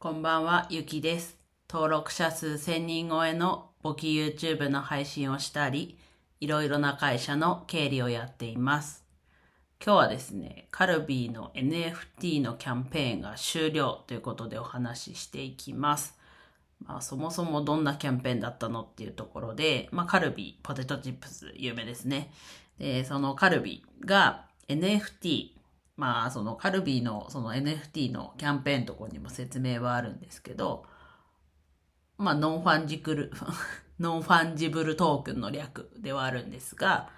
こんばんは、ゆきです。登録者数1000人超えの簿記 YouTube の配信をしたり、いろいろな会社の経理をやっています。今日はですね、カルビーの NFT のキャンペーンが終了ということでお話ししていきます。まあ、そもそもどんなキャンペーンだったのっていうところで、まあ、カルビー、ポテトチップス、有名ですね。で、そのカルビーが NFT、まあ、そのカルビーのその NFT のキャンペーンとこにも説明はあるんですけど、まあ、 non-fungible、non-fungible token の略ではあるんですが、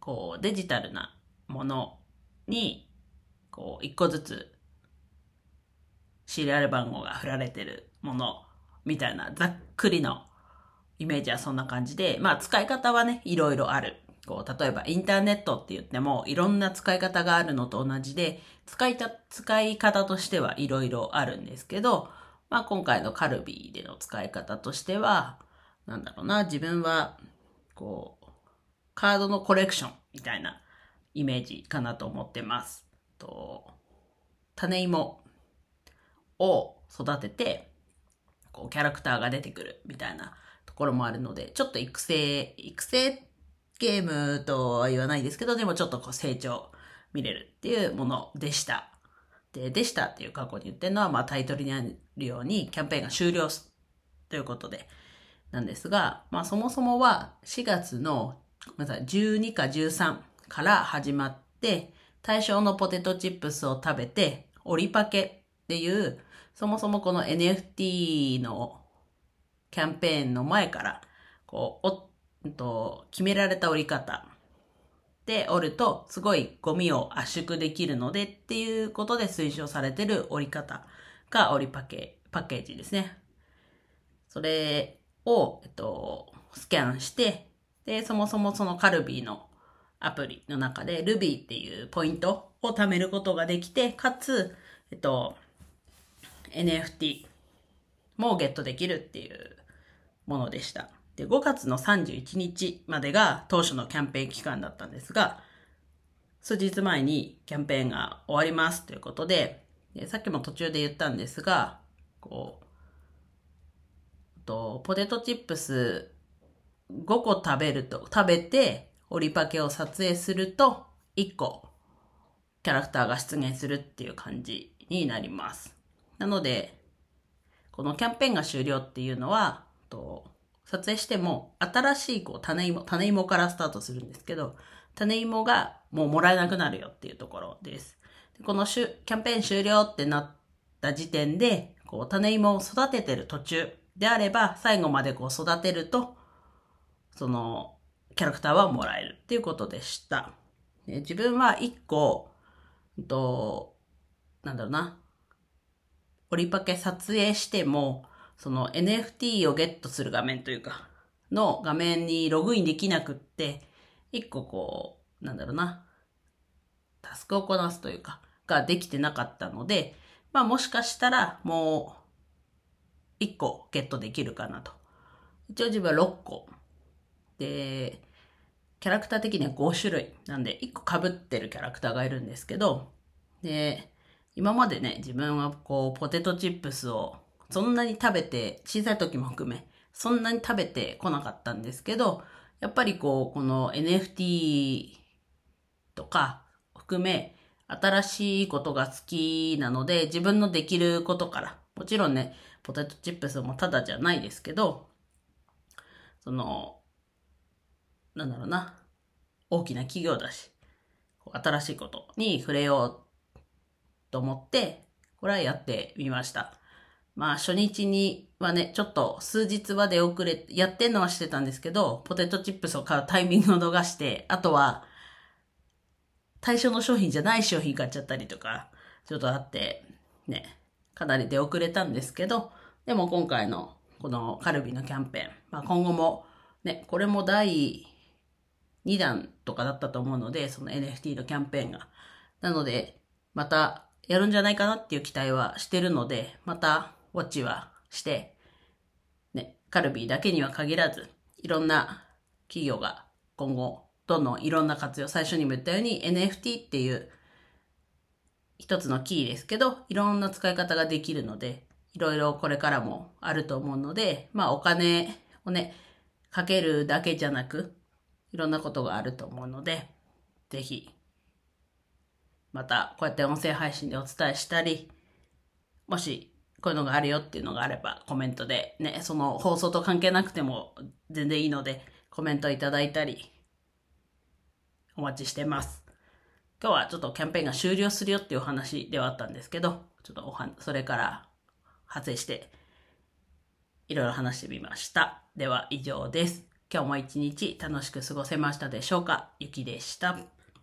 こう、デジタルなものに、こう、一個ずつ、シリアル番号が振られてるもの、みたいな、ざっくりのイメージはそんな感じで、まあ、使い方はね、いろいろある。こう、例えばインターネットって言っても、いろんな使い方があるのと同じで、使いた、使い方としてはいろいろあるんですけど、まあ今回のカルビーでの使い方としては、なんだろうな、自分は、こう、カードのコレクションみたいなイメージかなと思ってます。と、種芋を育てて、こう、キャラクターが出てくるみたいなところもあるので、ちょっと育成、育成ゲームとは言わないですけど、でもちょっとこう成長見れるっていうものでした。で、でしたっていう過去に言ってるのは、まあタイトルにあるようにキャンペーンが終了すということで、なんですが、まあそもそもは4月の、ごめんなさい、12か13から始まって、対象のポテトチップスを食べて、折りパケっていう、そもそもこの NFT のキャンペーンの前から、こう、と、決められた折り方で折ると、すごいゴミを圧縮できるのでっていうことで推奨されてる折り方が折りパケパッケージですね。それを、えっと、スキャンして、で、そもそもそのカルビーのアプリの中で Ruby っていうポイントを貯めることができて、かつ、えっと、NFT もゲットできるっていうものでした。で、5月の31日までが当初のキャンペーン期間だったんですが、数日前にキャンペーンが終わりますということで、でさっきも途中で言ったんですが、こう、とポテトチップス5個食べると、食べて折りパケを撮影すると1個キャラクターが出現するっていう感じになります。なので、このキャンペーンが終了っていうのは、と撮影しても、新しいこう種芋、種芋からスタートするんですけど、種芋がもうもらえなくなるよっていうところです。でこのしゅキャンペーン終了ってなった時点で、こう種芋を育ててる途中であれば、最後までこう育てると、そのキャラクターはもらえるっていうことでした。で自分は1個、うんと、なんだろうな、折りパケ撮影しても、その NFT をゲットする画面というか、の画面にログインできなくって、一個こう、なんだろうな、タスクをこなすというか、ができてなかったので、まあもしかしたらもう、一個ゲットできるかなと。一応自分は6個。で、キャラクター的には5種類。なんで、1個被ってるキャラクターがいるんですけど、で、今までね、自分はこう、ポテトチップスをそんなに食べて、小さい時も含め、そんなに食べてこなかったんですけど、やっぱりこう、この NFT とか含め、新しいことが好きなので、自分のできることから、もちろんね、ポテトチップスもただじゃないですけど、その、なんだろうな、大きな企業だし、新しいことに触れようと思って、これはやってみました。まあ初日にはね、ちょっと数日は出遅れ、やってんのはしてたんですけど、ポテトチップスを買うタイミングを逃して、あとは、対象の商品じゃない商品買っちゃったりとか、ちょっとあって、ね、かなり出遅れたんですけど、でも今回のこのカルビのキャンペーン、まあ今後も、ね、これも第2弾とかだったと思うので、その NFT のキャンペーンが。なので、またやるんじゃないかなっていう期待はしてるので、またウォッチはして、ね、カルビーだけには限らず、いろんな企業が今後、どんどんいろんな活用、最初にも言ったように NFT っていう一つのキーですけど、いろんな使い方ができるので、いろいろこれからもあると思うので、まあお金をね、かけるだけじゃなく、いろんなことがあると思うので、ぜひ、またこうやって音声配信でお伝えしたり、もしこういうのがあるよっていうのがあればコメントでね、その放送と関係なくても全然いいのでコメントいただいたりお待ちしてます。今日はちょっとキャンペーンが終了するよっていうお話ではあったんですけど、ちょっとおは、それから派生していろいろ話してみました。では以上です。今日も一日楽しく過ごせましたでしょうか？ゆきでした。